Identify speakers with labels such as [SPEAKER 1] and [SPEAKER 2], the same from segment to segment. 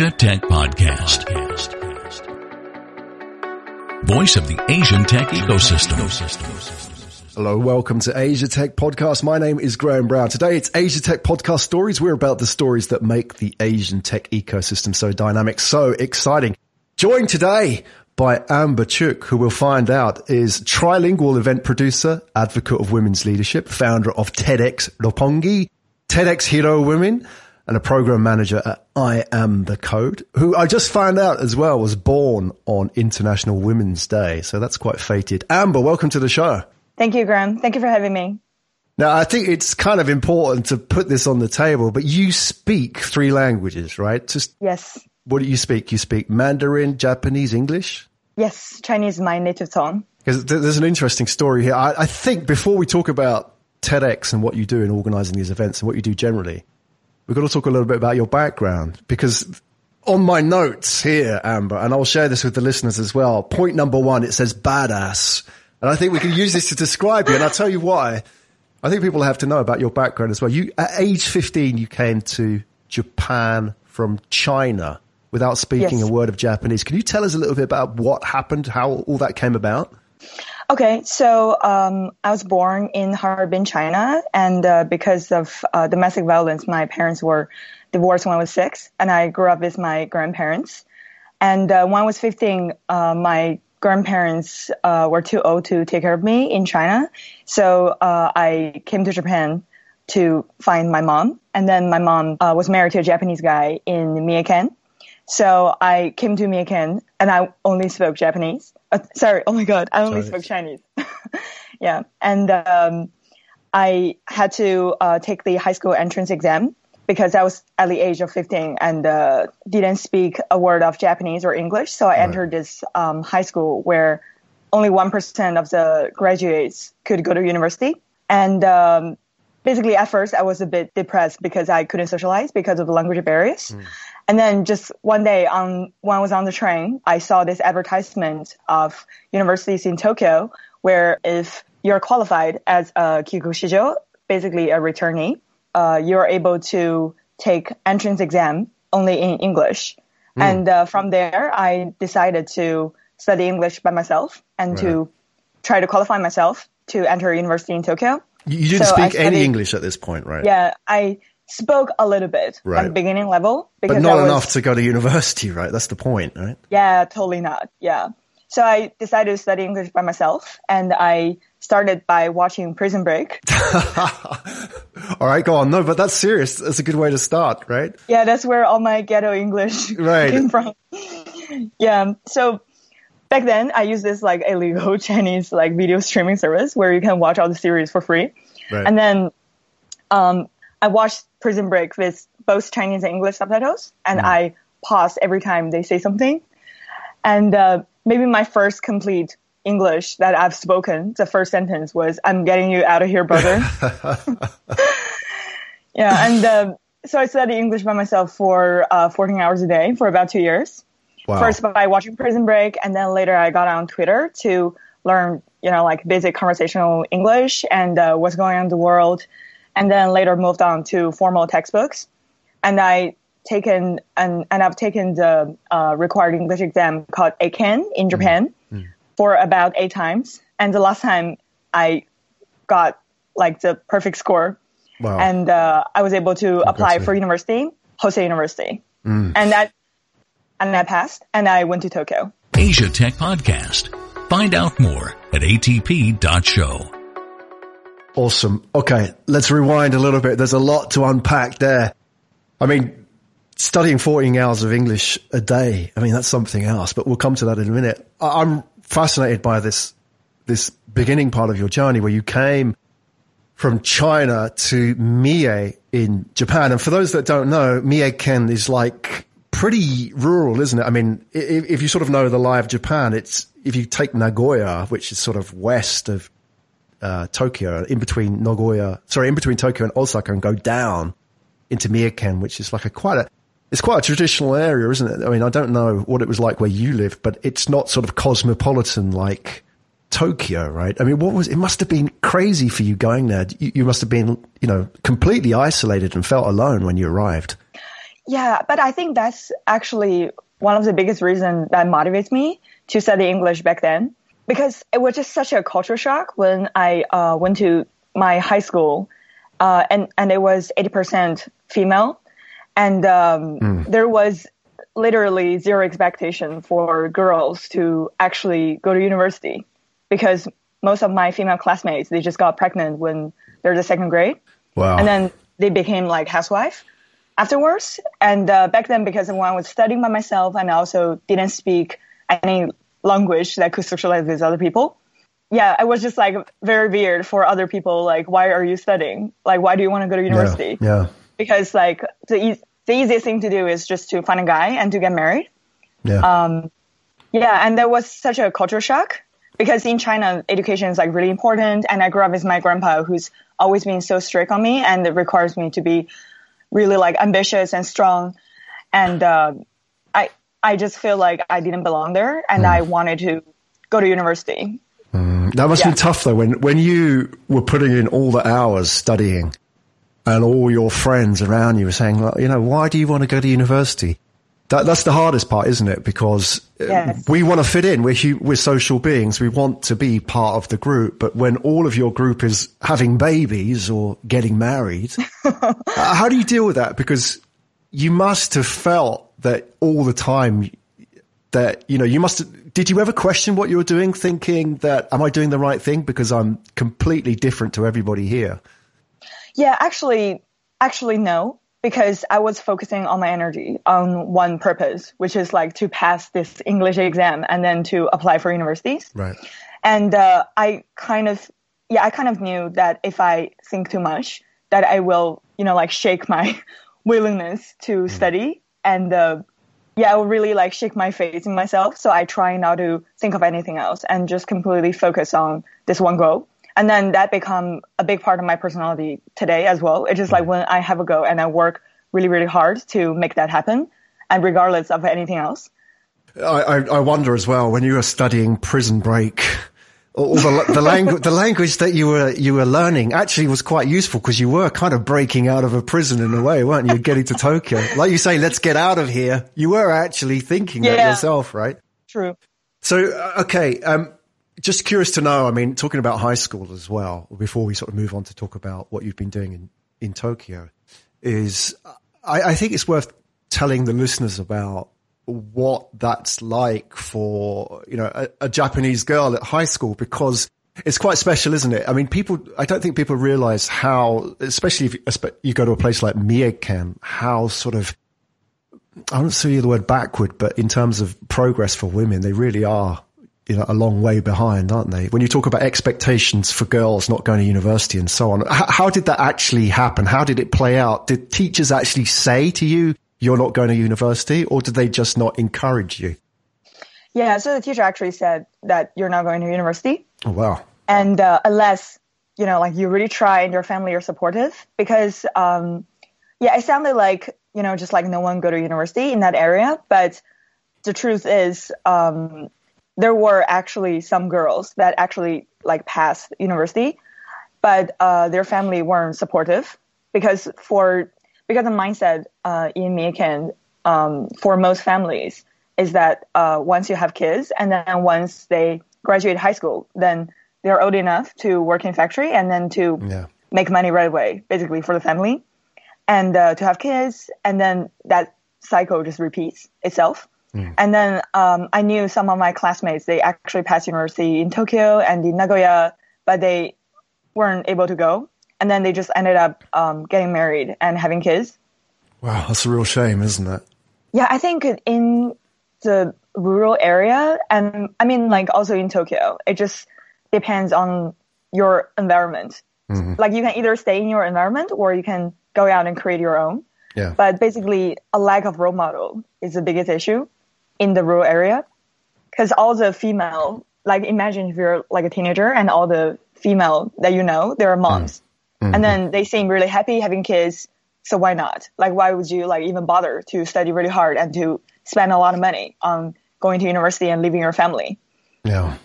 [SPEAKER 1] Asia Tech Podcast. Voice of the Asian Tech Ecosystem.
[SPEAKER 2] Hello, welcome to Asia Tech Podcast. My name is Graham Brown. Today it's Asia Tech Podcast Stories. We're about the stories that make the Asian tech ecosystem so dynamic, so exciting. Joined today by Amber Chook, who we'll find out is trilingual event producer, advocate of women's leadership, founder of TEDx Roppongi, TEDx Hero Women, and a program manager at I Am the Code, who I just found out as well was born on International Women's Day. So that's quite fated. Amber, welcome to the show.
[SPEAKER 3] Thank you, Graham. Thank you for having me.
[SPEAKER 2] Now, I think it's kind of important to put this on the table, but you speak three languages, right? Just
[SPEAKER 3] Yes.
[SPEAKER 2] what do you speak? You speak Mandarin, Japanese, English?
[SPEAKER 3] Yes, Chinese is my native tongue.
[SPEAKER 2] Because there's an interesting story here. I, I think before we talk about TEDx and what you do in organizing these events and what you do generally, we've got to talk a little bit about your background because on my notes here, Amber, and I'll share this with the listeners as well. Point number one, it says badass. And I think we can use this to describe you. And I'll tell you why. I think people have to know about your background as well. You, at age 15, you came to Japan from China without speaking
[SPEAKER 3] Yes.
[SPEAKER 2] a word of Japanese. Can you tell us a little bit about what happened, how all that came about?
[SPEAKER 3] Okay, so um, I was born in Harbin, China, and uh, because of uh, domestic violence, my parents were divorced when I was six, and I grew up with my grandparents. And uh, when I was 15, uh, my grandparents uh, were too old to take care of me in China, so uh, I came to Japan to find my mom. And then my mom uh, was married to a Japanese guy in Mie-ken. So I came to Mie-ken and I only spoke Japanese. Uh, sorry, oh my god, I only
[SPEAKER 2] Chinese.
[SPEAKER 3] spoke Chinese. yeah, and um, I had to uh, take the high school entrance exam because I was at the age of 15 and uh, didn't speak a word of Japanese or English. So I entered this um, high school where only 1% of the graduates could go to university. And um, basically, at first, I was a bit depressed because I couldn't socialize because of the language barriers. And then just one day, on when I was on the train, I saw this advertisement of universities in Tokyo, where if you're qualified as a kikokushijo, basically a returnee, uh, you're able to take entrance exam only in English. And uh, from there, I decided to study English by myself and to try to qualify myself to enter university in Tokyo.
[SPEAKER 2] You didn't
[SPEAKER 3] So
[SPEAKER 2] speak any English at this point, right?
[SPEAKER 3] Yeah, I spoke a little bit
[SPEAKER 2] Right.
[SPEAKER 3] at the beginning level because
[SPEAKER 2] But not
[SPEAKER 3] was,
[SPEAKER 2] enough to go to university, right? That's the point, right?
[SPEAKER 3] Yeah, totally not. Yeah. So I decided to study English by myself and I started by watching Prison Break.
[SPEAKER 2] All right, go on. No, but that's serious. That's a good way to start, right?
[SPEAKER 3] yeah, that's where all my ghetto English
[SPEAKER 2] Right.
[SPEAKER 3] came from. yeah. So back then I used this like illegal Chinese like video streaming service where you can watch all the series for free.
[SPEAKER 2] Right.
[SPEAKER 3] And then um, I watched Prison Break with both Chinese and English subtitles, and I pause every time they say something. And uh, maybe my first complete English that I've spoken, the first sentence was, "I'm getting you out of here, brother." yeah, and um, so I studied English by myself for uh, 14 hours a day for about two years
[SPEAKER 2] wow.
[SPEAKER 3] first by watching Prison Break, and then later I got on Twitter to learn, you know, like basic conversational English and uh, what's going on in the world, and then later moved on to formal textbooks, and I taken and and I've taken the uh, required English exam called Eiken in Japan for about eight times, and the last time I got like the perfect score,
[SPEAKER 2] wow.
[SPEAKER 3] and uh, I was able to apply for university, Hosei University, and that and I passed, and I went to Tokyo.
[SPEAKER 1] Asia Tech Podcast. Find out more at atp.show.
[SPEAKER 2] Awesome. Okay, let's rewind a little bit. There's a lot to unpack there. I mean, studying 14 hours of English a day, I mean, that's something else, but we'll come to that in a minute. I- I'm fascinated by this, this beginning part of your journey where you came from China to Mie in Japan. And for those that don't know, Mie-ken is like pretty rural, isn't it? I mean, if, if you sort of know the lie of Japan, it's, if you take Nagoya, which is sort of west of uh, Tokyo, in between Nagoya, sorry, in between Tokyo and Osaka, and go down into Mie-ken, which is like a quite a, it's quite a traditional area, isn't it? I mean, I don't know what it was like where you lived, but it's not sort of cosmopolitan like Tokyo, right? I mean, what was it? Must have been crazy for you going there. You, you must have been, you know, completely isolated and felt alone when you arrived.
[SPEAKER 3] Yeah, but I think that's actually one of the biggest reasons that motivates me to study English back then because it was just such a culture shock when I uh, went to my high school uh, and and it was eighty percent female, and um, mm. there was literally zero expectation for girls to actually go to university because most of my female classmates they just got pregnant when they're the second grade.
[SPEAKER 2] Wow.
[SPEAKER 3] And then they became like housewife afterwards. And uh, back then, because when I was studying by myself and I also didn't speak any language that could socialize with other people, yeah, I was just like very weird for other people. Like, why are you studying? Like, why do you want to go to university?
[SPEAKER 2] Yeah. yeah.
[SPEAKER 3] Because like the e- the easiest thing to do is just to find a guy and to get married.
[SPEAKER 2] Yeah.
[SPEAKER 3] Um, yeah, and there was such a culture shock because in China, education is like really important. And I grew up with my grandpa, who's always been so strict on me, and it requires me to be really like ambitious and strong. And uh, I I just feel like I didn't belong there, and mm. I wanted to go to university.
[SPEAKER 2] Mm. That must yeah. be tough though when when you were putting in all the hours studying, and all your friends around you were saying, you know, why do you want to go to university? That, that's the hardest part, isn't it? Because uh, yes. we want to fit in. We're, we're social beings. We want to be part of the group. But when all of your group is having babies or getting married, how do you deal with that? Because you must have felt that all the time that, you know, you must, did you ever question what you were doing thinking that, am I doing the right thing? Because I'm completely different to everybody here.
[SPEAKER 3] Yeah, actually, actually, no because I was focusing all my energy on one purpose, which is like to pass this English exam and then to apply for universities.
[SPEAKER 2] Right.
[SPEAKER 3] And uh, I kind of, yeah, I kind of knew that if I think too much, that I will, you know, like shake my willingness to mm. study and. Uh, yeah, I will really like shake my faith in myself. So I try not to think of anything else and just completely focus on this one goal and then that become a big part of my personality today as well. It's just like when I have a go and I work really, really hard to make that happen, and regardless of anything else.
[SPEAKER 2] I, I, I wonder as well when you were studying Prison Break. All the, the language, the language that you were you were learning actually was quite useful because you were kind of breaking out of a prison in a way, weren't you? Getting to Tokyo, like you say, let's get out of here. You were actually thinking yeah. that yourself, right?
[SPEAKER 3] True.
[SPEAKER 2] So, uh, okay, um, just curious to know, I mean, talking about high school as well, before we sort of move on to talk about what you've been doing in, in Tokyo, is I, I think it's worth telling the listeners about what that's like for, you know, a, a, Japanese girl at high school because it's quite special, isn't it? I mean, people, I don't think people realize how, especially if you go to a place like Mie-ken, how sort of, I don't see the word backward, but in terms of progress for women, they really are you know, a long way behind, aren't they? When you talk about expectations for girls not going to university and so on, how, how did that actually happen? How did it play out? Did teachers actually say to you, you're not going to university or did they just not encourage you?
[SPEAKER 3] Yeah, so the teacher actually said that you're not going to university.
[SPEAKER 2] Oh, wow.
[SPEAKER 3] And uh, unless, you know, like you really try and your family are supportive because, um, yeah, it sounded like, you know, just like no one go to university in that area. But the truth is, um, there were actually some girls that actually like passed university, but uh, their family weren't supportive because for because the mindset uh, in Mie-ken um, for most families is that uh, once you have kids and then once they graduate high school, then they're old enough to work in factory and then to yeah. make money right away, basically for the family, and uh, to have kids, and then that cycle just repeats itself. Mm. And then um, I knew some of my classmates, they actually passed university in Tokyo and in Nagoya, but they weren't able to go. And then they just ended up um, getting married and having kids.
[SPEAKER 2] Wow, that's a real shame, isn't it?
[SPEAKER 3] Yeah, I think in the rural area, and I mean, like also in Tokyo, it just depends on your environment. Mm-hmm. Like you can either stay in your environment or you can go out and create your own.
[SPEAKER 2] Yeah.
[SPEAKER 3] But basically, a lack of role model is the biggest issue in the rural area because all the female, like imagine if you're like a teenager and all the female that you know, they're moms. Mm-hmm. And then they seem really happy having kids. So why not? Like, why would you like even bother to study really hard and to spend a lot of money on going to university and leaving your family?
[SPEAKER 2] Yeah.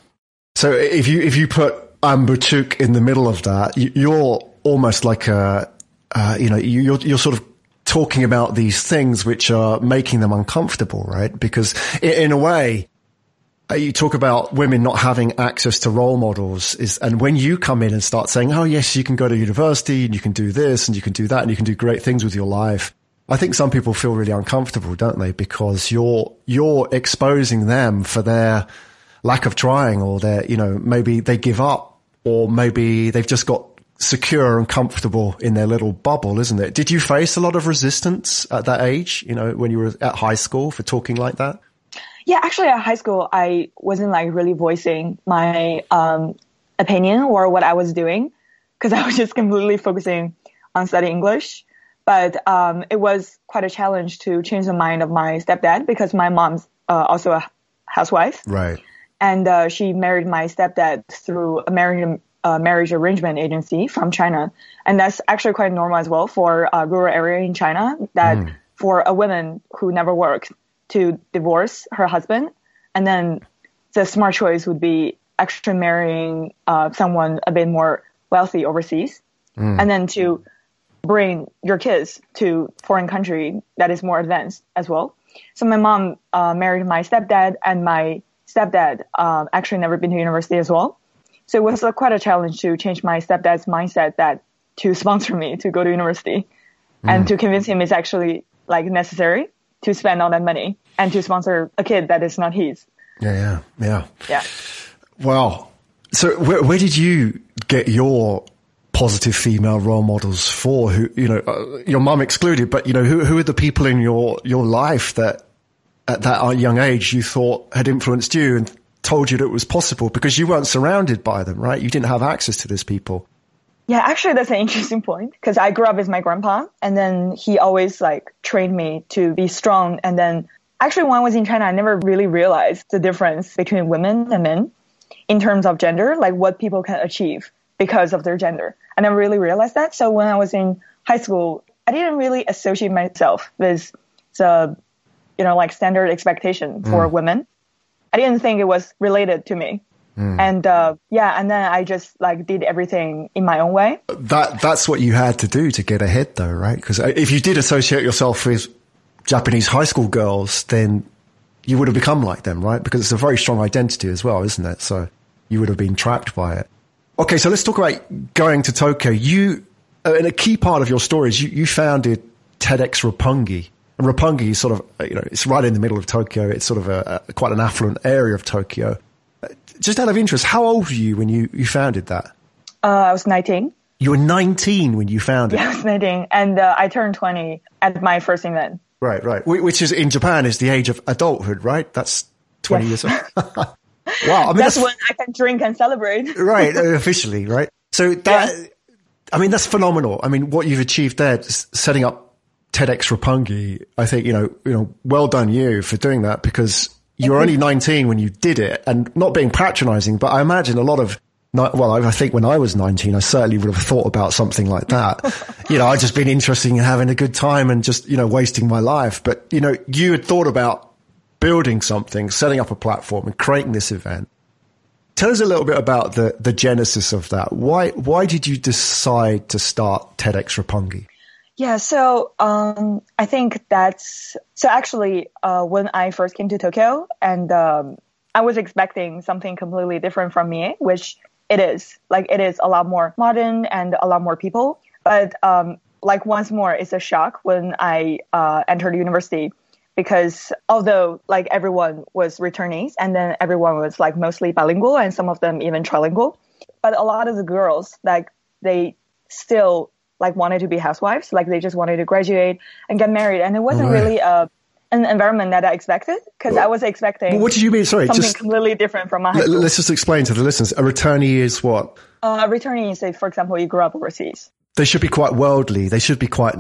[SPEAKER 2] So if you, if you put Amber Chook in the middle of that, you're almost like a, uh, you know, you're, you're sort of talking about these things which are making them uncomfortable, right? Because in, a way, uh, you talk about women not having access to role models is, and when you come in and start saying, Oh, yes, you can go to university and you can do this and you can do that and you can do great things with your life. I think some people feel really uncomfortable, don't they? Because you're, you're exposing them for their lack of trying or their, you know, maybe they give up or maybe they've just got secure and comfortable in their little bubble, isn't it? Did you face a lot of resistance at that age, you know, when you were at high school for talking like that?
[SPEAKER 3] Yeah, actually at high school, I wasn't like really voicing my um, opinion or what I was doing because I was just completely focusing on studying English. But um, it was quite a challenge to change the mind of my stepdad because my mom's uh, also a housewife.
[SPEAKER 2] Right.
[SPEAKER 3] And uh, she married my stepdad through a marriage, uh, marriage arrangement agency from China. And that's actually quite normal as well for a rural area in China that mm. for a woman who never worked to divorce her husband. And then the smart choice would be actually marrying uh, someone a bit more wealthy overseas. Mm. And then to bring your kids to foreign country that is more advanced as well. So my mom uh, married my stepdad, and my stepdad uh, actually never been to university as well. So it was uh, quite a challenge to change my stepdad's mindset that to sponsor me to go to university, mm. and to convince him it's actually like necessary to spend all that money and to sponsor a kid that is not his.
[SPEAKER 2] Yeah, yeah, yeah.
[SPEAKER 3] Yeah.
[SPEAKER 2] Wow. So where, where did you get your positive female role models for who, you know, uh, your mum excluded, but you know, who, who are the people in your, your life that at that young age you thought had influenced you and told you that it was possible because you weren't surrounded by them, right? You didn't have access to these people.
[SPEAKER 3] Yeah, actually, that's an interesting point because I grew up with my grandpa and then he always like trained me to be strong. And then actually, when I was in China, I never really realized the difference between women and men in terms of gender, like what people can achieve because of their gender. I never really realized that. So when I was in high school, I didn't really associate myself with the, you know, like standard expectation for mm. women. I didn't think it was related to me. Mm. And uh, yeah, and then I just like did everything in my own way.
[SPEAKER 2] That that's what you had to do to get ahead, though, right? Because uh, if you did associate yourself with Japanese high school girls, then you would have become like them, right? Because it's a very strong identity as well, isn't it? So you would have been trapped by it. Okay, so let's talk about going to Tokyo. You, uh, and a key part of your story is you, you founded TEDx Roppongi. And Roppongi is sort of, uh, you know, it's right in the middle of Tokyo. It's sort of a, a, quite an affluent area of Tokyo. Uh, just out of interest, how old were you when you, you founded that?
[SPEAKER 3] Uh, I was 19.
[SPEAKER 2] You were 19 when you founded
[SPEAKER 3] yeah, I was 19. And uh, I turned 20 at my first event.
[SPEAKER 2] Right, right. Which is in Japan is the age of adulthood, right? That's 20 yes. years old.
[SPEAKER 3] Wow, I mean, that's, that's, when I can drink and celebrate.
[SPEAKER 2] right, uh, officially, right? So that, yeah. I mean, that's phenomenal. I mean, what you've achieved there, setting up TEDx Roppongi, I think, you know, you know, well done you for doing that because you were only 19 when you did it and not being patronizing, but I imagine a lot of well, I think when I was 19, I certainly would have thought about something like that. you know, I'd just been interested in having a good time and just, you know, wasting my life. But, you know, you had thought about building something, setting up a platform and creating this event. Tell us a little bit about the, the genesis of that. Why, why did you decide to start TEDx Roppongi?
[SPEAKER 3] Yeah, so um, I think that's so. Actually, uh, when I first came to Tokyo, and um, I was expecting something completely different from me, which it is. Like it is a lot more modern and a lot more people. But um, like once more, it's a shock when I uh, entered university because although like everyone was returnees and then everyone was like mostly bilingual and some of them even trilingual, but a lot of the girls like they still like wanted to be housewives, like they just wanted to graduate and get married, and it wasn't right. really a uh, an environment that I expected because I was expecting.
[SPEAKER 2] what did you mean? Sorry,
[SPEAKER 3] something
[SPEAKER 2] just,
[SPEAKER 3] completely different from my. School.
[SPEAKER 2] Let's just explain to the listeners. A returnee is what?
[SPEAKER 3] Uh, a returnee is, say, for example, you grew up overseas.
[SPEAKER 2] They should be quite worldly. They should be quite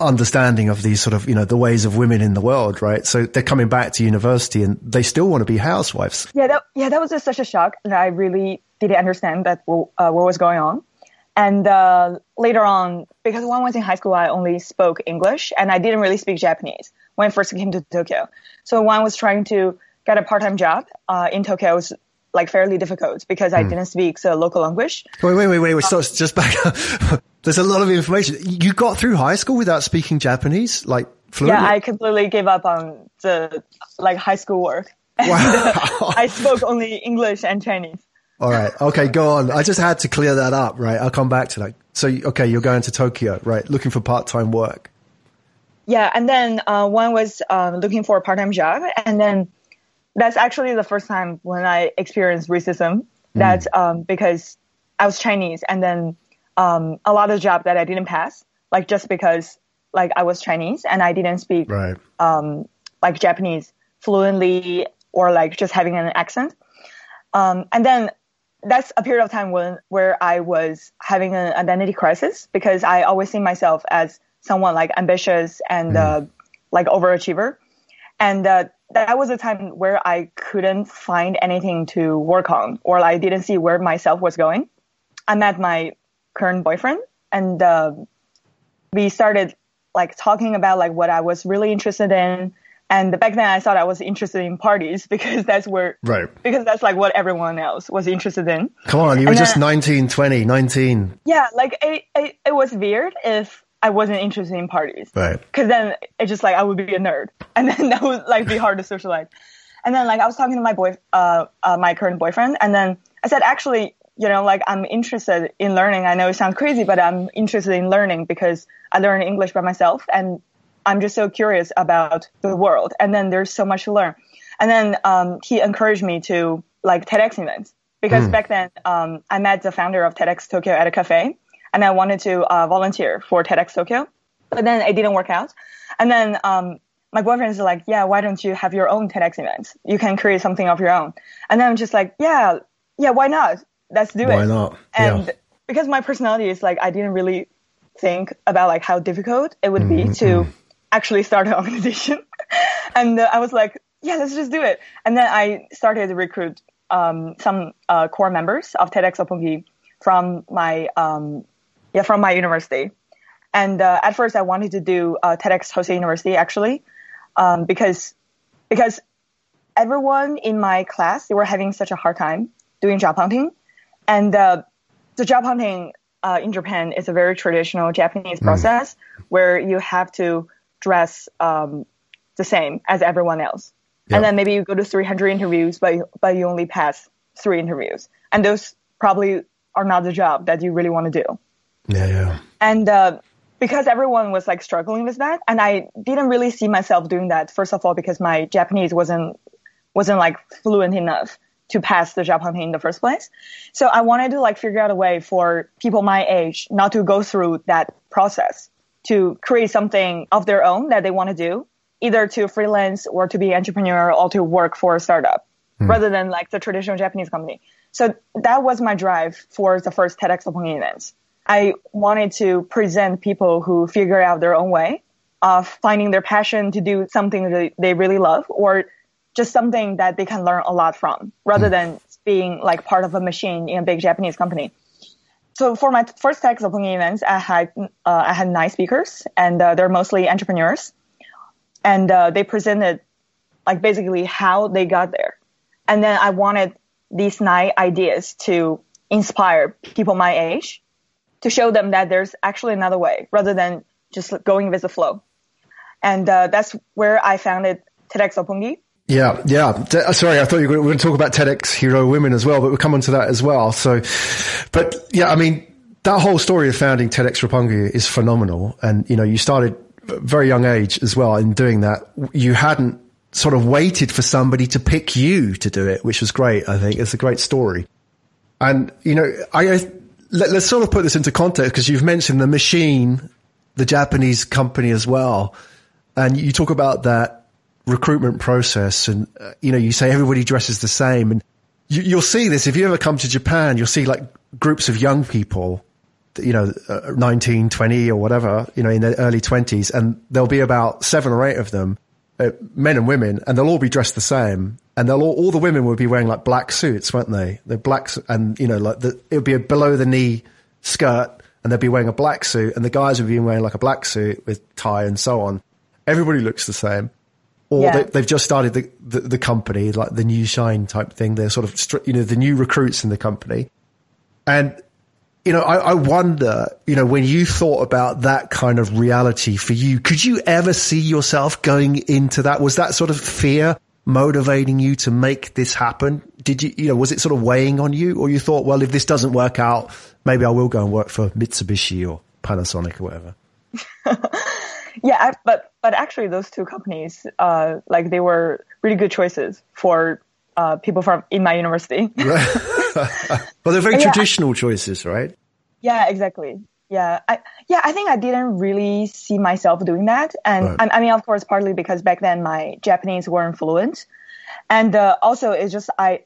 [SPEAKER 2] understanding of these sort of, you know, the ways of women in the world, right? So they're coming back to university and they still want to be housewives.
[SPEAKER 3] Yeah, that, yeah, that was just such a shock that I really didn't understand that uh, what was going on. And uh, later on, because when I was in high school, I only spoke English and I didn't really speak Japanese when I first came to Tokyo. So when I was trying to get a part-time job uh, in Tokyo, it was like fairly difficult because I mm. didn't speak the local language.
[SPEAKER 2] Wait, wait, wait, wait. wait. So just back up. There's a lot of information. You got through high school without speaking Japanese, like fluently?
[SPEAKER 3] Yeah, I completely gave up on the like high school work.
[SPEAKER 2] Wow.
[SPEAKER 3] I spoke only English and Chinese.
[SPEAKER 2] All right. Okay, go on. I just had to clear that up, right? I'll come back to that. So, okay, you're going to Tokyo, right? Looking for part-time work.
[SPEAKER 3] Yeah, and then uh, one was um, looking for a part-time job, and then that's actually the first time when I experienced racism. That's um, because I was Chinese, and then um, a lot of jobs that I didn't pass, like just because like I was Chinese and I didn't speak
[SPEAKER 2] Right.
[SPEAKER 3] um, like Japanese fluently or like just having an accent. Um, and then that's a period of time when where I was having an identity crisis because I always see myself as someone like ambitious and uh, like overachiever, and uh, that was a time where I couldn't find anything to work on or I didn't see where myself was going. I met my current boyfriend and uh, we started like talking about like what I was really interested in. And back then I thought I was interested in parties because that's where,
[SPEAKER 2] Right.
[SPEAKER 3] because that's like what everyone else was interested in.
[SPEAKER 2] Come on, you were
[SPEAKER 3] And
[SPEAKER 2] just
[SPEAKER 3] then-
[SPEAKER 2] 19, 20, 19.
[SPEAKER 3] Yeah, like it, it, it was weird if I wasn't interested in parties.
[SPEAKER 2] Right.
[SPEAKER 3] Cause then it's just like I would be a nerd and then that would like be hard to socialize. And then like I was talking to my boy, uh, uh, my current boyfriend and then I said, actually, you know, like I'm interested in learning. I know it sounds crazy, but I'm interested in learning because I learn English by myself and I'm just so curious about the world. And then there's so much to learn. And then, um, he encouraged me to like TEDx events because back then, um, I met the founder of TEDx Tokyo at a cafe and I wanted to, uh, volunteer for TEDx Tokyo, but then it didn't work out. And then, um, my boyfriend is like, yeah, why don't you have your own TEDx events? You can create something of your own. And then I'm just like, yeah, yeah, why not? Let's do it.
[SPEAKER 2] Why not?
[SPEAKER 3] And
[SPEAKER 2] Yeah.
[SPEAKER 3] because my personality is like, I didn't really think about like how difficult it would
[SPEAKER 2] Mm-hmm,
[SPEAKER 3] be to actually start an organization. and uh, I was like, yeah, let's just do it. And then I started to recruit um, some uh, core members of TEDx Roppongi from my um, yeah from my university. And uh, at first, I wanted to do uh, TEDx Hosei University actually, um, because because everyone in my class they were having such a hard time doing job hunting, and uh, the job hunting uh, in Japan is a very traditional Japanese process where you have to dress um, the same as everyone else,
[SPEAKER 2] Yeah.
[SPEAKER 3] and then maybe you go to 300 interviews, but but you only pass three interviews, and those probably are not the job that you really want to do.
[SPEAKER 2] Yeah, yeah.
[SPEAKER 3] and uh, because everyone was like struggling with that and i didn't really see myself doing that first of all because my japanese wasn't wasn't like fluent enough to pass the job hunting in the first place. So i wanted to like figure out a way for people my age not to go through that process to create something of their own that they want to do either to freelance or to be entrepreneur or to work for a startup hmm. rather than like the traditional japanese company so that was my drive for the first TEDx Open events. I wanted to present people who figure out their own way of finding their passion to do something that they really love or just something that they can learn a lot from rather hmm. than being like part of a machine in a big Japanese company. So for my first TEDx Open events, I had, uh, I had nine speakers and uh, they're mostly entrepreneurs and uh, they presented like basically how they got there. And then I wanted these nine ideas to inspire people my age to show them that there's actually another way rather than just going with the flow. And uh, that's where I founded TEDx.
[SPEAKER 2] Yeah, yeah. Uh, sorry, I thought you were going to talk about TEDx Hero Women as well, but we'll come on to that as well. So, but yeah, I mean, that whole story of founding TEDx Roppongi is phenomenal. And, you know, you started very young age as well in doing that. You hadn't sort of waited for somebody to pick you to do it, which was great. I think it's a great story. And, you know, I, I let, let's sort of put this into context because you've mentioned the machine, the Japanese company as well. And you talk about that recruitment process and, uh, you know, you say everybody dresses the same and you, you'll see this if you ever come to Japan, you'll see like groups of young people, you know, uh, 19, 20 or whatever, you know, in their early twenties and there'll be about seven or eight of them, uh, men and women, and they'll all be dressed the same. And they'll all, all the women will be wearing like black suits, won't they? They're black and, you know, like the, it'll be a below the knee skirt and they'll be wearing a black suit and the guys will be wearing like a black suit with tie and so on. Everybody looks the same or
[SPEAKER 3] Yeah.
[SPEAKER 2] they, they've just started the, the, the company, like the new shine type thing. They're sort of, you know, the new recruits in the company. And you know, I, I wonder, you know, when you thought about that kind of reality for you, could you ever see yourself going into that? Was that sort of fear motivating you to make this happen? Did you, you know, was it sort of weighing on you or you thought, well, if this doesn't work out, maybe I will go and work for Mitsubishi or Panasonic or whatever?
[SPEAKER 3] yeah, I, but, but actually those two companies, uh, like they were really good choices for, uh, people from in my university.
[SPEAKER 2] but they're very yeah, traditional choices, right?
[SPEAKER 3] Yeah, exactly. Yeah, I yeah, I think I didn't really see myself doing that, and right. I, I, mean, of course, partly because back then my Japanese weren't fluent, and uh, also it's just I,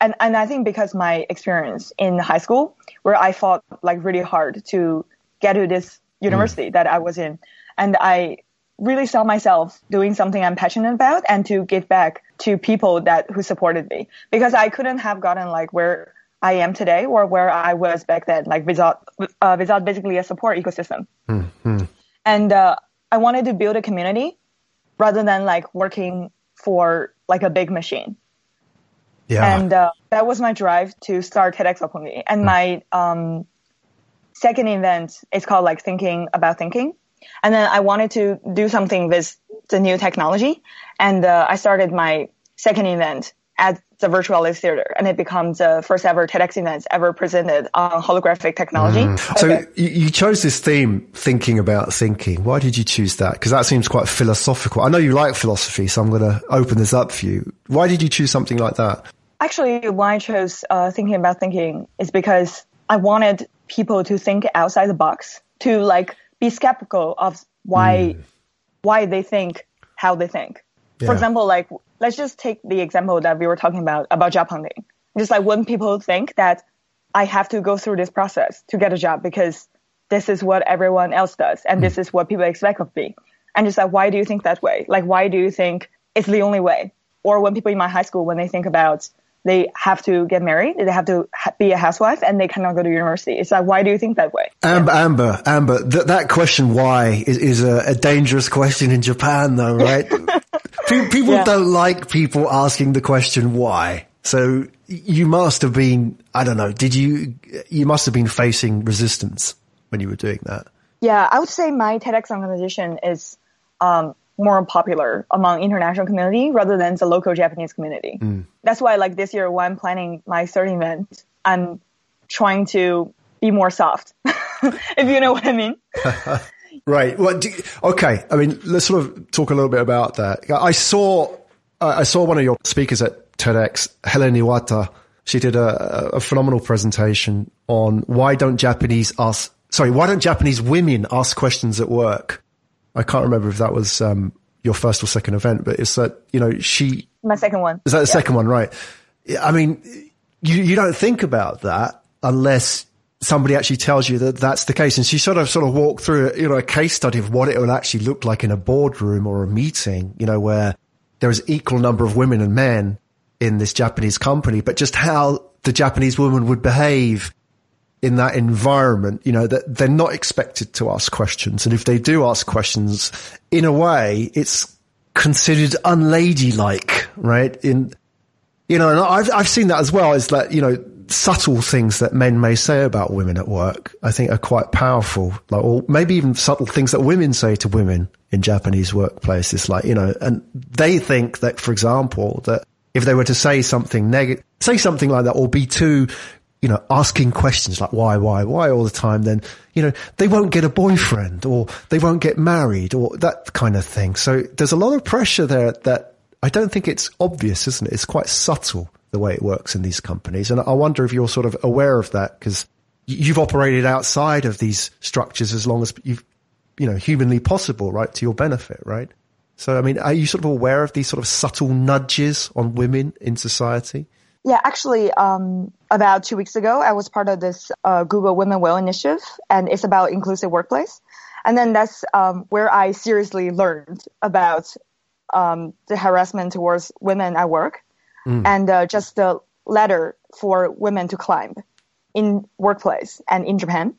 [SPEAKER 3] and and I think because my experience in high school, where I fought like really hard to get to this university mm. that I was in, and I really saw myself doing something I'm passionate about and to give back to people that who supported me because I couldn't have gotten like where I am today or where I was back then, like without uh, without basically a support ecosystem. Mm-hmm. And uh, I wanted to build a community rather than like working for like a big machine. Yeah. And uh, that was my drive to start TEDx. And mm. my um, second event is called like Thinking About Thinking. And then I wanted to do something with the new technology. And uh, I started my second event at the Virtualis Theater, and it becomes the first ever TEDx event ever presented on holographic technology. Mm.
[SPEAKER 2] So okay. you chose this theme, thinking about thinking. Why did you choose that? Because that seems quite philosophical. I know you like philosophy, so I'm going to open this up for you. Why did you choose something like that?
[SPEAKER 3] Actually, why I chose uh, thinking about thinking is because I wanted people to think outside the box, to like be skeptical of why mm. why they think how they think. Yeah. For example, like let's just take the example that we were talking about about job hunting. Just like when people think that I have to go through this process to get a job because this is what everyone else does and mm. this is what people expect of me. And just like why do you think that way? Like why do you think it's the only way? Or when people in my high school when they think about they have to get married, they have to be a housewife, and they cannot go to university. It's like, why do you think that way?
[SPEAKER 2] Amber, yeah. Amber, Amber, th- that question, why, is, is a, a, dangerous question in Japan, though, right? people yeah. don't like people asking the question why. So you must have been, I don't know, did you, you must have been facing resistance when you were doing that.
[SPEAKER 3] Yeah, I would say my TEDx organization is, um, more popular among international community rather than the local Japanese community. Mm. That's why like this year when I'm planning my third event, I'm trying to be more soft, if you know what I mean.
[SPEAKER 2] right. Well, okay. I mean, let's sort of talk a little bit about that. I saw, I saw one of your speakers at TEDx, Helen Iwata. She did a, a phenomenal presentation on why don't Japanese ask, sorry, why don't Japanese women ask questions at work? I can't remember if that was um, your first or second event, but it's that you know she.
[SPEAKER 3] My second one.
[SPEAKER 2] Is that the yeah. second one? Right. I mean, you you don't think about that unless somebody actually tells you that that's the case. And she sort of sort of walked through you know a case study of what it would actually look like in a boardroom or a meeting, you know, where there is equal number of women and men in this Japanese company, but just how the Japanese woman would behave in that environment, you know, that they're not expected to ask questions. And if they do ask questions, in a way, it's considered unladylike, right? In, you know, and I've, I've seen that as well is that, you know, subtle things that men may say about women at work, I think are quite powerful. Like, or maybe even subtle things that women say to women in Japanese workplaces, like, you know, and they think that, for example, that if they were to say something negative, say something like that or be too you know, asking questions like why, why, why all the time, then, you know, they won't get a boyfriend or they won't get married or that kind of thing. So there's a lot of pressure there that I don't think it's obvious, isn't it? It's quite subtle the way it works in these companies. And I wonder if you're sort of aware of that because you've operated outside of these structures as long as you've, you know, humanly possible, right? To your benefit, right? So, I mean, are you sort of aware of these sort of subtle nudges on women in society?
[SPEAKER 3] Yeah, actually, um, about two weeks ago, I was part of this uh, Google Women Will initiative, and it's about inclusive workplace. And then that's um, where I seriously learned about um, the harassment towards women at work, mm. and uh, just the ladder for women to climb in workplace and in Japan.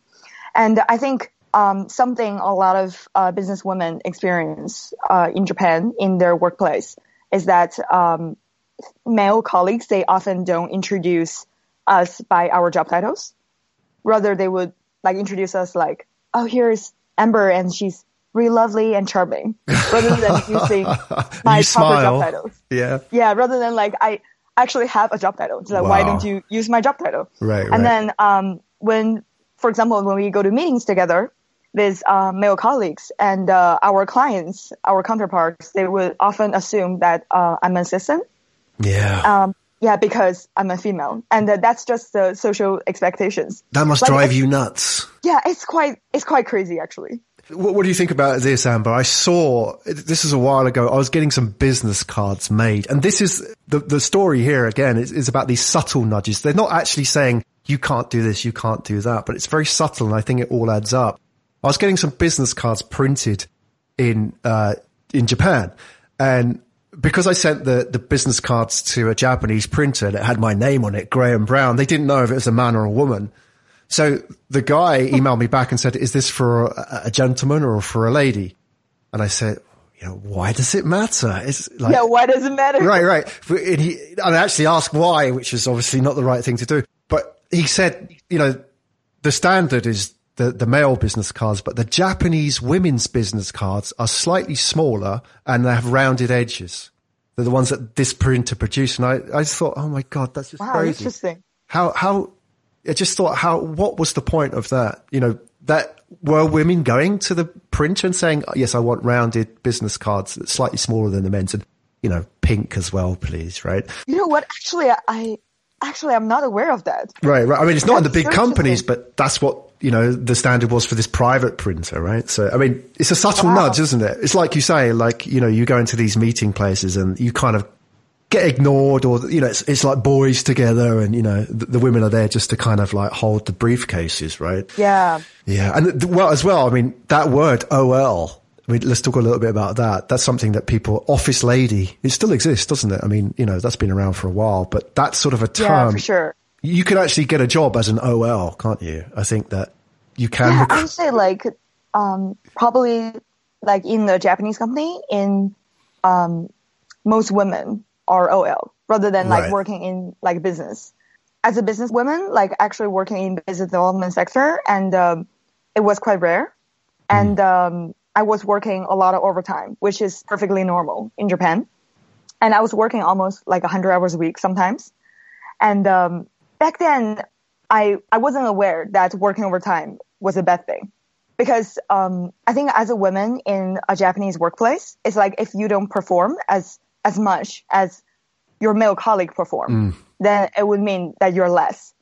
[SPEAKER 3] And I think um, something a lot of uh, business women experience uh, in Japan in their workplace is that um, male colleagues, they often don't introduce us by our job titles. rather they would like introduce us like, oh, here's Amber and she's really lovely and charming, rather than using my
[SPEAKER 2] You
[SPEAKER 3] proper job titles.
[SPEAKER 2] Yeah.
[SPEAKER 3] Yeah, rather than like I actually have a job title. It's like, why don't you use my job title?
[SPEAKER 2] Right, right.
[SPEAKER 3] And then um, when, for example, when we go to meetings together with uh, male colleagues and uh, our clients, our counterparts, they would often assume that uh, I'm an assistant.
[SPEAKER 2] Yeah.
[SPEAKER 3] Um, yeah, because I'm a female, and uh, that's just the social expectations.
[SPEAKER 2] that must
[SPEAKER 3] like,
[SPEAKER 2] drive you nuts.
[SPEAKER 3] Yeah, it's quite it's quite crazy actually.
[SPEAKER 2] What, what do you think about this, Amber? I saw this is a while ago. I was getting some business cards made, and this is the the story here again is, is about these subtle nudges. They're not actually saying you can't do this, you can't do that, but it's very subtle, and I think it all adds up. I was getting some business cards printed in uh, in Japan, and because I sent the the business cards to a Japanese printer that had my name on it, Graham Brown, they didn't know if it was a man or a woman. So the guy emailed me back and said, "Is this for a, a gentleman or for a lady?" And I said, "You know, why does it matter? It's like
[SPEAKER 3] Yeah, why does it matter?
[SPEAKER 2] right, right." And, he, and I actually asked why, which is obviously not the right thing to do. But he said, "You know, the standard is the the male business cards, but the Japanese women's business cards are slightly smaller and they have rounded edges. They're the ones that this printer produced." And I I just thought, "Oh my god, that's just
[SPEAKER 3] Wow,
[SPEAKER 2] crazy."
[SPEAKER 3] interesting.
[SPEAKER 2] how how I just thought how what was the point of that? You know that were women going to the printer and saying yes, I want rounded business cards that's slightly smaller than the men's and you know pink as well, please, right?
[SPEAKER 3] You know what? Actually, I actually I'm not aware of that.
[SPEAKER 2] Right, right. I mean, it's not in the big companies, but that's what you know the standard was for this private printer, right? So I mean, it's a subtle
[SPEAKER 3] Wow.
[SPEAKER 2] nudge, isn't it? It's like you say, like you know, you go into these meeting places and you kind of get ignored or, you know, it's, it's like boys together and, you know, the, the women are there just to kind of like hold the briefcases, right?
[SPEAKER 3] Yeah.
[SPEAKER 2] Yeah. And th- well, as well, I mean, that word OL, I mean, let's talk a little bit about that. That's something that people, office lady, it still exists, doesn't it? I mean, you know, that's been around for a while, but that's sort of a
[SPEAKER 3] Yeah,
[SPEAKER 2] term.
[SPEAKER 3] for sure.
[SPEAKER 2] You can actually get a job as an OL, can't you? I think that you can.
[SPEAKER 3] Yeah, I would say like um, probably like in the Japanese company, in um, most women are OL rather than like
[SPEAKER 2] Right.
[SPEAKER 3] working in like business. As a business woman, like actually working in business development sector, and um, it was quite rare. And um, I was working a lot of overtime, which is perfectly normal in Japan. And I was working almost like 100 hours a week sometimes. And um, back then, I I wasn't aware that working overtime was a bad thing because um, I think as a woman in a Japanese workplace, it's like if you don't perform as as much as your male colleague perform, then it would mean that you're less.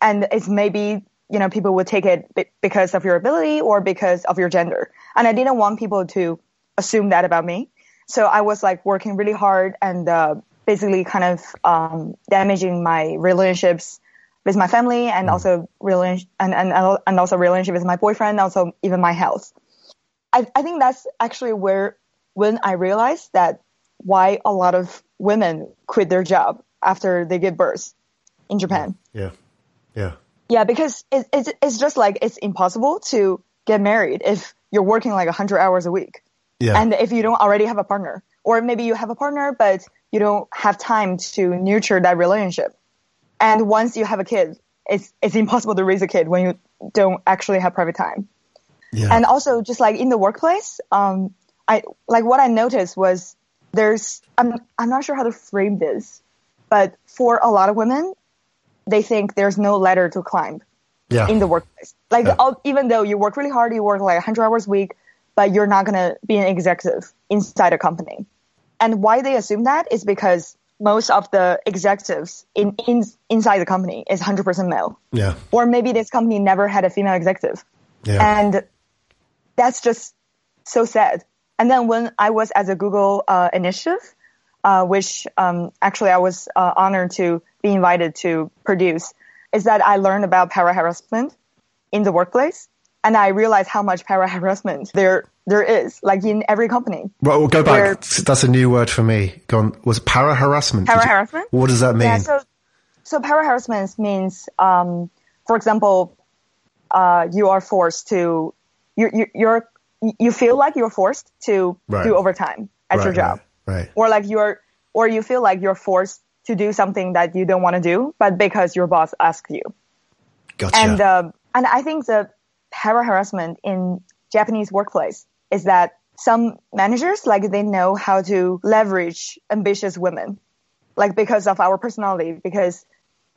[SPEAKER 3] And it's maybe you know people would take it be- because of your ability or because of your gender. And I didn't want people to assume that about me. So I was like working really hard and uh, basically kind of um, damaging my relationships with my family and also relation and, and and also relationship with my boyfriend, also even my health. I, I think that's actually where when I realized that why a lot of women quit their job after they give birth in Japan.
[SPEAKER 2] yeah. Yeah.
[SPEAKER 3] Yeah, because it, it's it's just like it's impossible to get married if you're working like 100 hours a week.
[SPEAKER 2] Yeah.
[SPEAKER 3] And if you don't already have a partner, or maybe you have a partner, but you don't have time to nurture that relationship. And once you have a kid, it's, it's impossible to raise a kid when you don't actually have private time.
[SPEAKER 2] yeah.
[SPEAKER 3] And also just like in the workplace, um, I, like what I noticed was there's, I'm, I'm not sure how to frame this, but for a lot of women, they think there's no ladder to climb
[SPEAKER 2] yeah.
[SPEAKER 3] in the workplace. Like
[SPEAKER 2] Yeah.
[SPEAKER 3] all, even though you work really hard, you work like 100 hours a week, but you're not gonna be an executive inside a company. And why they assume that is because most of the executives in, in inside the company is 100% male,
[SPEAKER 2] yeah.
[SPEAKER 3] or maybe this company never had a female executive,
[SPEAKER 2] Yeah.
[SPEAKER 3] and that's just so sad. And then when I was at the Google uh, initiative, uh, which um, actually I was uh, honored to be invited to produce, is that I learned about power harassment in the workplace, and I realized how much power harassment there there is, like in every company.
[SPEAKER 2] Well, we'll go back.
[SPEAKER 3] Where-
[SPEAKER 2] That's a new word for me. Gone was power harassment. Power
[SPEAKER 3] harassment?
[SPEAKER 2] What does that mean?
[SPEAKER 3] Yeah, so so power harassment means, um, for example, uh, you are forced to you you you're you feel like you're forced to
[SPEAKER 2] Right.
[SPEAKER 3] do overtime at
[SPEAKER 2] right,
[SPEAKER 3] your job.
[SPEAKER 2] Right. right.
[SPEAKER 3] or like you're or you feel like you're forced to do something that you don't want to do but because your boss asked you
[SPEAKER 2] Gotcha.
[SPEAKER 3] And um, and I think the power harassment in Japanese workplace is that some managers like they know how to leverage ambitious women, like because of our personality, because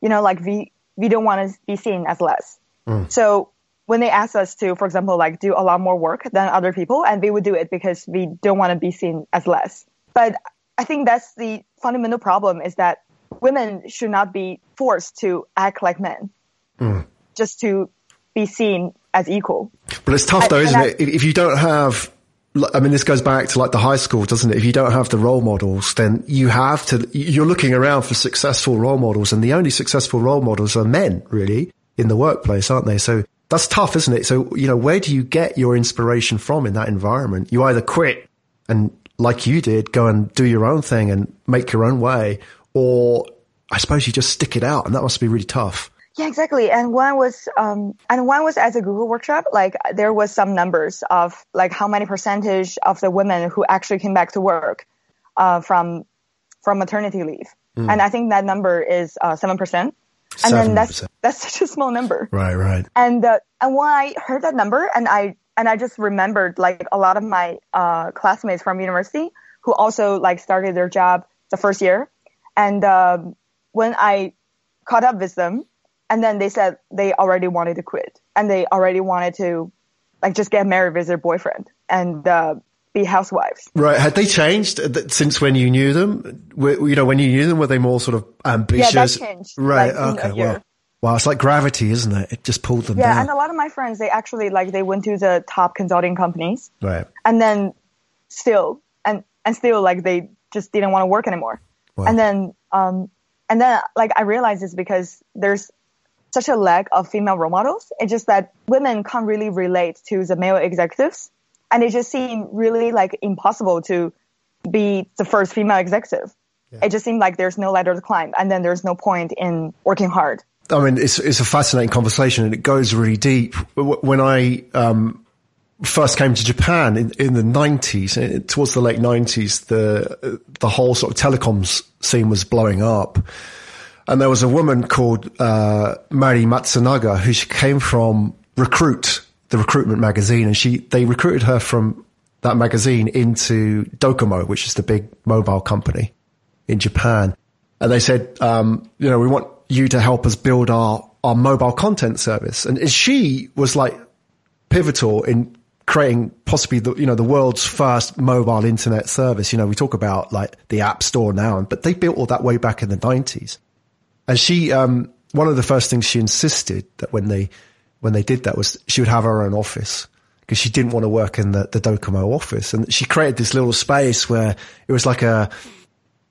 [SPEAKER 3] you know like we we don't want to be seen as less. Mm. So when they ask us to, for example, like do a lot more work than other people, and we would do it because we don't want to be seen as less. But I think that's the fundamental problem is that women should not be forced to act like men mm. just to be seen as equal.
[SPEAKER 2] But it's tough though,
[SPEAKER 3] and
[SPEAKER 2] isn't it? If you don't have, I mean, this goes back to like the high school, doesn't it? If you don't have the role models, then you have to, you're looking around for successful role models and the only successful role models are men really in the workplace, aren't they? So that's tough, isn't it? So, you know, where do you get your inspiration from in that environment? You either quit and like you did, go and do your own thing and make your own way, or I suppose you just stick it out and that must be really tough.
[SPEAKER 3] Yeah, exactly. And one was, um, and one was at a Google workshop, like there was some numbers of like how many percentage of the women who actually came back to work, uh, from, from maternity leave. And I think that number is, uh, 7%. And then that's,
[SPEAKER 2] 7%.
[SPEAKER 3] that's such a small number.
[SPEAKER 2] Right, right.
[SPEAKER 3] And, uh, and when I heard that number and I, and I just remembered like a lot of my, uh, classmates from university who also like started their job the first year. And, um, when I caught up with them and then they said they already wanted to quit and they already wanted to like just get married with their boyfriend and, uh, be housewives.
[SPEAKER 2] Right. Had they changed since when you knew them? Were, you know, when you knew them, were they more sort of ambitious?
[SPEAKER 3] changed,
[SPEAKER 2] Right.
[SPEAKER 3] like,
[SPEAKER 2] okay. Wow. Wow. It's like gravity, isn't it? It just pulled them
[SPEAKER 3] Yeah.
[SPEAKER 2] down.
[SPEAKER 3] And a lot of my friends, they actually like, they went to the top consulting companies
[SPEAKER 2] right.
[SPEAKER 3] and then still and and still like they just didn't want to work anymore
[SPEAKER 2] Wow.
[SPEAKER 3] and then um and then like i realized it's because there's such a lack of female role models. It's just that women can't really relate to the male executives. And it just seemed really like impossible to be the first female executive. It just seemed like there's no ladder to climb and then there's no point in working hard.
[SPEAKER 2] I mean, it's it's a fascinating conversation, and it goes really deep. When I um, first came to Japan in, in the nineties, towards the late nineties, the the whole sort of telecoms scene was blowing up, and there was a woman called uh, Mari Matsunaga who she came from Recruit, the recruitment magazine, and she they recruited her from that magazine into Docomo, which is the big mobile company in Japan. And they said, um, you know, we want you to help us build our, our mobile content service. And she was like pivotal in creating possibly the, you know, the world's first mobile internet service. You know, we talk about like the app store now, but they built all that way back in the nineties. And she, um, one of the first things she insisted that when they, when they did that was she would have her own office because she didn't want to work in the, the Docomo office. And she created this little space where it was like a,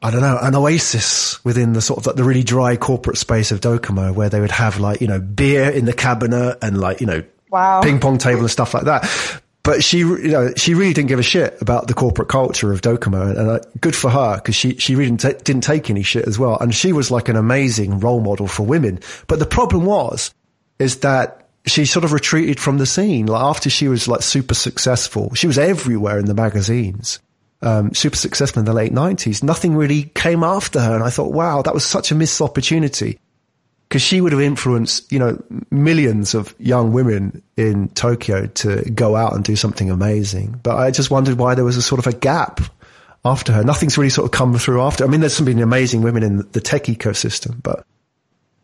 [SPEAKER 2] I don't know, an oasis within the sort of like the really dry corporate space of Docomo where they would have like, you know, beer in the cabinet and like, you know,
[SPEAKER 3] Wow.
[SPEAKER 2] ping pong table and stuff like that. But she, you know, she really didn't give a shit about the corporate culture of Docomo and, uh, good for her because she, she really didn't, ta- didn't take any shit as well. And she was like an amazing role model for women. But the problem was, is that she sort of retreated from the scene. Like after she was like super successful, she was everywhere in the magazines um, super successful in the late nineties. Nothing really came after her. And I thought, wow, that was such a missed opportunity because she would have influenced, you know, millions of young women in Tokyo to go out and do something amazing. But I just wondered why there was a sort of a gap after her. Nothing's really sort of come through after. I mean, there's some been amazing women in the tech ecosystem, but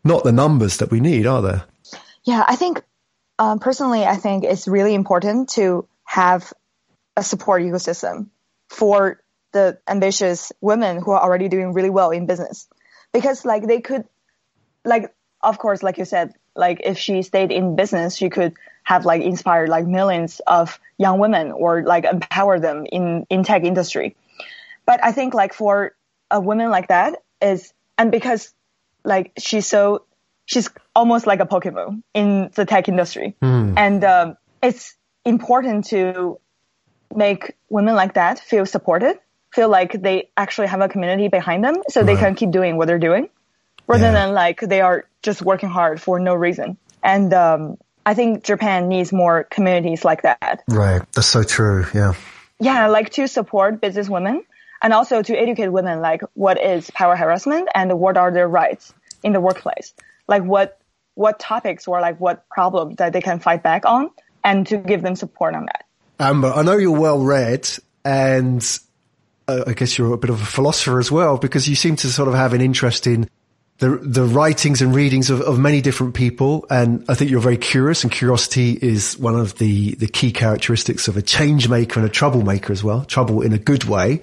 [SPEAKER 2] not the numbers that we need, are there?
[SPEAKER 3] Yeah, I think um, personally, I think it's really important to have a support ecosystem for the ambitious women who are already doing really well in business, because like they could, like of course, like you said, like if she stayed in business, she could have like inspired like millions of young women or like empower them in in tech industry. But I think like for a woman like that is, and because like she's so she's almost like a Pokemon in the tech industry. And um, it's important to make women like that feel supported, feel like they actually have a community behind them so they can keep doing what they're doing rather
[SPEAKER 2] Yeah.
[SPEAKER 3] than like they are just working hard for no reason. And um, I think Japan needs more communities like that.
[SPEAKER 2] Right. That's so true. Yeah.
[SPEAKER 3] Yeah, like to support business women and also to educate women like what is power harassment and what are their rights in the workplace. Like what what topics or like what problems that they can fight back on and to give them support on that.
[SPEAKER 2] Amber, I know you're well read and uh, I guess you're a bit of a philosopher as well because you seem to sort of have an interest in the the writings and readings of, of many different people, and I think you're very curious. And curiosity is one of the the key characteristics of a change maker and a troublemaker as well. Trouble in a good way.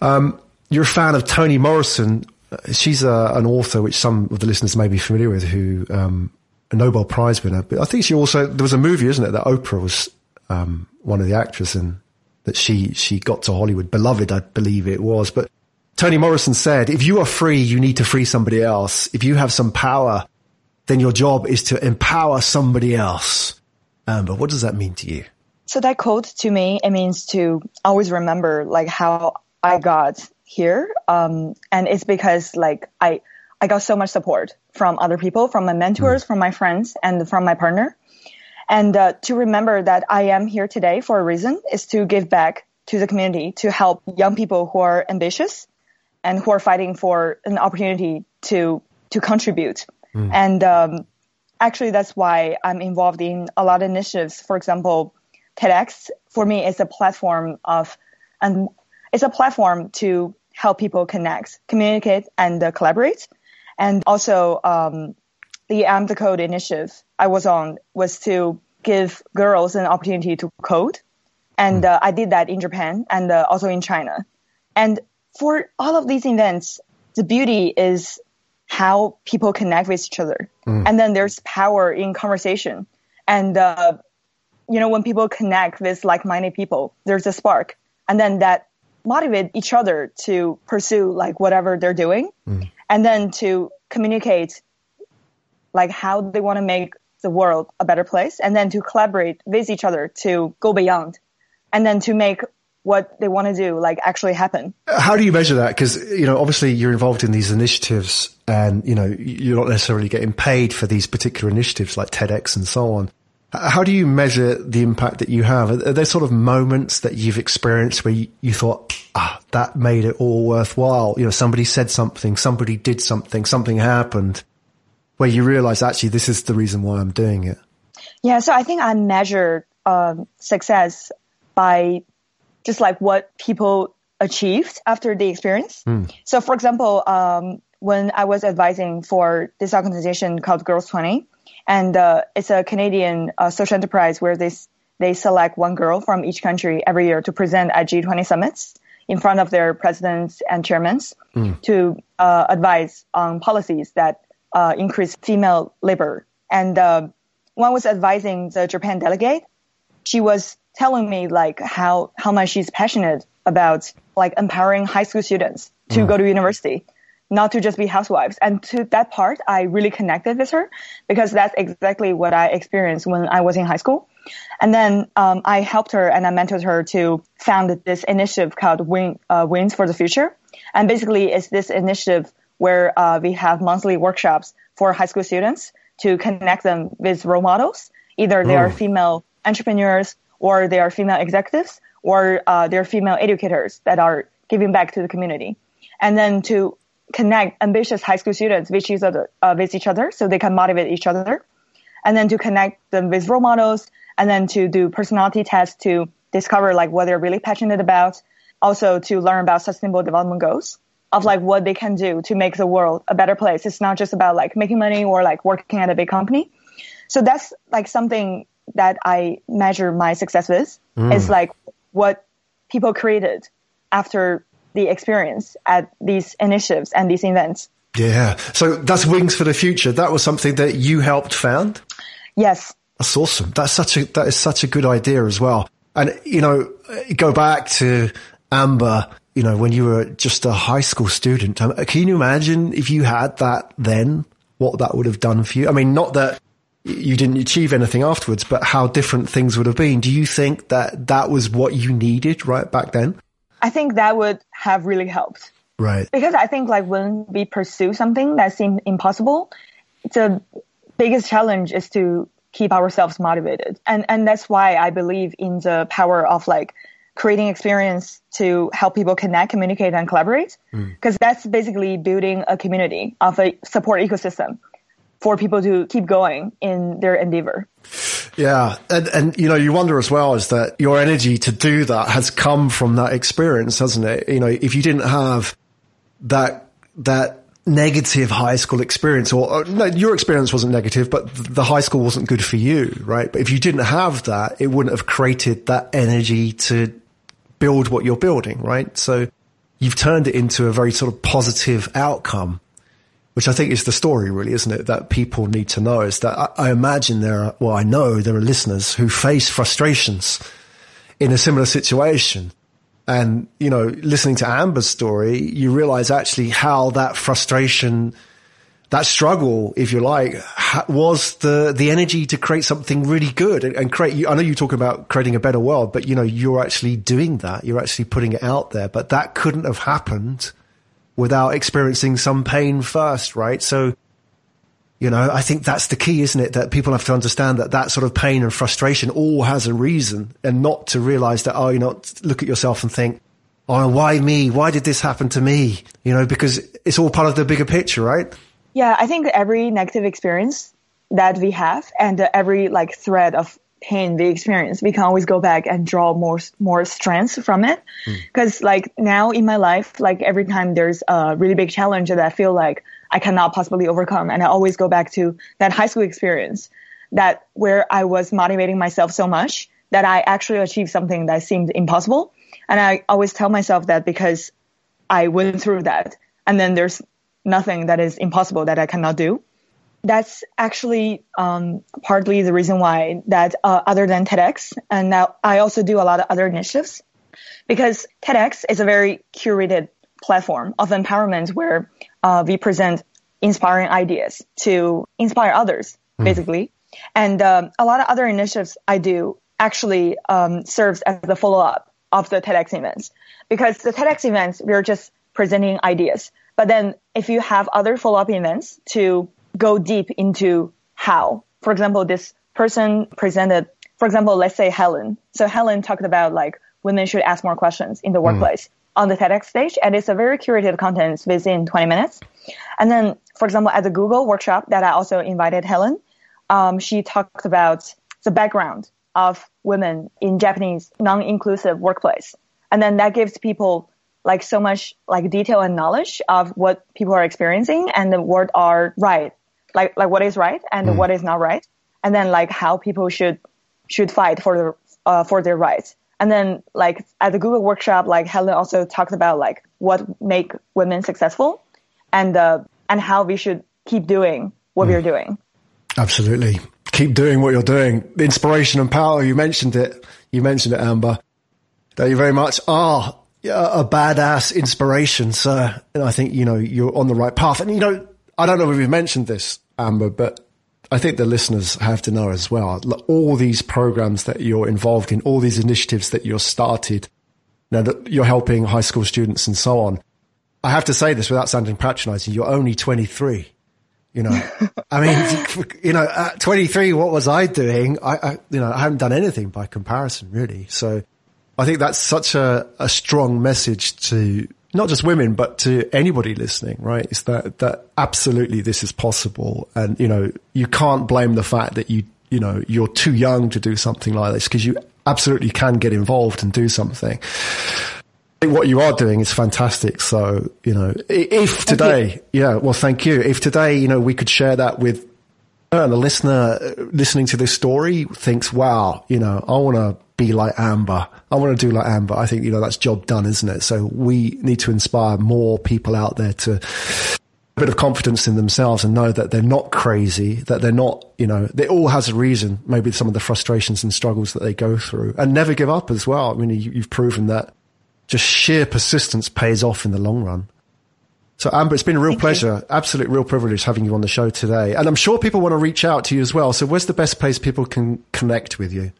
[SPEAKER 2] Um, you're a fan of Toni Morrison. She's a, an author which some of the listeners may be familiar with, who um, a Nobel Prize winner. But I think she also there was a movie, isn't it, that Oprah was um, one of the actors in that she she got to Hollywood. Beloved, I believe it was, but Toni Morrison said, if you are free, you need to free somebody else. If you have some power, then your job is to empower somebody else. Um, but what does that mean to you?
[SPEAKER 3] So that quote to me, it means to always remember like how I got here. Um, and it's because like I, I got so much support from other people, from my mentors, mm. from my friends, and from my partner. And uh, to remember that I am here today for a reason is to give back to the community, to help young people who are ambitious and who are fighting for an opportunity to to contribute. Mm. And um, actually, that's why I'm involved in a lot of initiatives. For example, TEDx for me is a platform of and it's a platform to help people connect, communicate, and uh, collaborate. And also, um, the I'm the Code initiative I was on was to give girls an opportunity to code. And mm. uh, I did that in Japan and uh, also in China. And for all of these events, the beauty is how people connect with each other. Mm. And then there's power in conversation. And, uh, you know, when people connect with like-minded people, there's a spark. And then that motivate each other to pursue like whatever they're doing. Mm. And then to communicate like how they want to make the world a better place. And then to collaborate with each other to go beyond. And then to make what they want to do like actually happen.
[SPEAKER 2] How do you measure that? Because, you know, obviously you're involved in these initiatives and, you know, you're not necessarily getting paid for these particular initiatives like TEDx and so on. How do you measure the impact that you have? Are there sort of moments that you've experienced where you, you thought, ah, that made it all worthwhile? You know, somebody said something, somebody did something, something happened where you realize actually this is the reason why I'm doing it.
[SPEAKER 3] Yeah. So I think I measure um, success by just like what people achieved after the experience. Mm. So, for example, um, when I was advising for this organization called Girls 20, and uh, it's a Canadian uh, social enterprise where they they select one girl from each country every year to present at G20 summits in front of their presidents and chairmen mm. to uh, advise on policies that uh, increase female labor. And uh, one was advising the Japan delegate. She was telling me like how how much she's passionate about like empowering high school students to mm. go to university, not to just be housewives. And to that part, I really connected with her because that's exactly what I experienced when I was in high school. And then um, I helped her and I mentored her to found this initiative called Win, uh, Wings for the Future. And basically, it's this initiative where uh, we have monthly workshops for high school students to connect them with role models. Either they are oh. female entrepreneurs or they are female executives, or uh, they're female educators that are giving back to the community. And then to connect ambitious high school students with each other, uh, with each other so they can motivate each other. And then to connect them with role models and then to do personality tests to discover like what they're really passionate about. Also to learn about sustainable development goals of like what they can do to make the world a better place. It's not just about like making money or like working at a big company. So that's like something that I measure my success with mm. is like what people created after the experience at these initiatives and these events.
[SPEAKER 2] Yeah. So that's Wings for the Future. That was something that you helped found?
[SPEAKER 3] Yes.
[SPEAKER 2] That's awesome. That's such a, that is such a good idea as well. And, you know, go back to Amber, you know, when you were just a high school student. Um, can you imagine if you had that then, what that would have done for you? I mean, not that you didn't achieve anything afterwards, but how different things would have been. Do you think that that was what you needed right back then?
[SPEAKER 3] I think that would have really helped.
[SPEAKER 2] Right.
[SPEAKER 3] Because I think like when we pursue something that seems impossible, the biggest challenge is to keep ourselves motivated. And, and that's why I believe in the power of like creating experience to help people connect, communicate, and collaborate. Because mm. that's basically building a community of a support ecosystem for people to keep going in their endeavor.
[SPEAKER 2] Yeah. And, and, you know, you wonder as well is that your energy to do that has come from that experience, hasn't it? You know, if you didn't have that, that negative high school experience or, or no, your experience wasn't negative, but the high school wasn't good for you, right? But if you didn't have that, it wouldn't have created that energy to build what you're building, right? So you've turned it into a very sort of positive outcome which I think is the story, really, isn't it? That people need to know is that I, I, imagine there are, well, I know there are listeners who face frustrations in a similar situation. And, you know, listening to Amber's story, you realize actually how that frustration, that struggle, if you like, was the, the energy to create something really good and, and create, I know you talk about creating a better world, but, you know, you're actually doing that. You're actually putting it out there, but that couldn't have happened without experiencing some pain first, right? So, you know, I think that's the key, isn't it? That people have to understand that that sort of pain and frustration all has a reason and not to realize that, oh, you know, look at yourself and think, oh, why me? Why did this happen to me? You know, because it's all part of the bigger picture, right?
[SPEAKER 3] Yeah, I think every negative experience that we have and every like thread of pain we experience, we can always go back and draw more more strength from it. Because mm. like now in my life, like every time there's a really big challenge that I feel like I cannot possibly overcome, and I always go back to that high school experience, that where I was motivating myself so much that I actually achieved something that seemed impossible. And I always tell myself that because I went through that, and then there's nothing that is impossible that I cannot do that's actually um, partly the reason why that uh, other than TEDx, and now I also do a lot of other initiatives because TEDx is a very curated platform of empowerment where uh, we present inspiring ideas to inspire others, mm. basically. And um, a lot of other initiatives I do actually um, serves as the follow-up of the TEDx events because the TEDx events we're just presenting ideas. But then if you have other follow-up events to go deep into how. For example, this person presented, for example, let's say Helen. So Helen talked about like women should ask more questions in the hmm. workplace mm. on the TEDx stage, and it's a very curated content within 20 minutes. And then, for example, at the Google workshop that I also invited Helen, um, she talked about the background of women in Japanese non-inclusive workplace. And then that gives people like so much like detail and knowledge of what people are experiencing and what are right like like what is right and mm. what is not right, and then like how people should should fight for their uh, for their rights. And then like at the Google workshop, like Helen also talked about like what make women successful, and uh, and how we should keep doing what mm. we're doing.
[SPEAKER 2] Absolutely, keep doing what you're doing. The inspiration and power. You mentioned it. You mentioned it, Amber. Thank you very much. Ah, a badass inspiration. sir. And I think, you know, you're on the right path. And, you know, I don't know if we've mentioned this, Amber, but I think the listeners have to know as well. All these programs that you're involved in, all these initiatives that you're started, know, that you're helping high school students and so on. I have to say this without sounding patronizing. You're only 23. You know, I mean, you know, at 23, what was I doing? I, I, you know, I haven't done anything by comparison, really. So I think that's such a, a strong message to not just women, but to anybody listening, right? Is that, that absolutely this is possible. And, you know, you can't blame the fact that you, you know, you're too young to do something like this because you absolutely can get involved and do something. What you are doing is fantastic. So, you know, if today, yeah, well, thank you. If today, you know, we could share that with and the listener uh, listening to this story thinks, wow, you know, I want to be like Amber. I want to do like Amber. I think, you know, that's job done, isn't it? So we need to inspire more people out there to a bit of confidence in themselves and know that they're not crazy, that they're not, you know, they all has a reason, maybe some of the frustrations and struggles that they go through and never give up as well. I mean, you, you've proven that just sheer persistence pays off in the long run. So Amber, it's been a real Thank pleasure, you. absolute real privilege having you on the show today. And I'm sure people want to reach out to you as well. So where's the best place people can connect with you?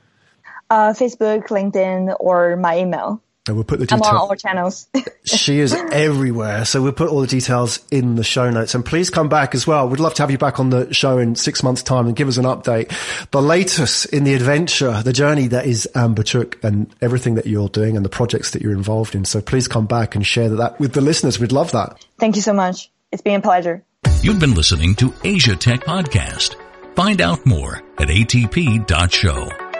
[SPEAKER 3] Uh, Facebook, LinkedIn, or my email.
[SPEAKER 2] And we'll put the
[SPEAKER 3] details. I'm on all channels.
[SPEAKER 2] she is everywhere. So we'll put all the details in the show notes. And please come back as well. We'd love to have you back on the show in six months time and give us an update. The latest in the adventure, the journey that is Amber Chook and everything that you're doing and the projects that you're involved in. So please come back and share that with the listeners. We'd love that.
[SPEAKER 3] Thank you so much. It's been a pleasure.
[SPEAKER 1] You've been listening to Asia Tech Podcast. Find out more at atp.show.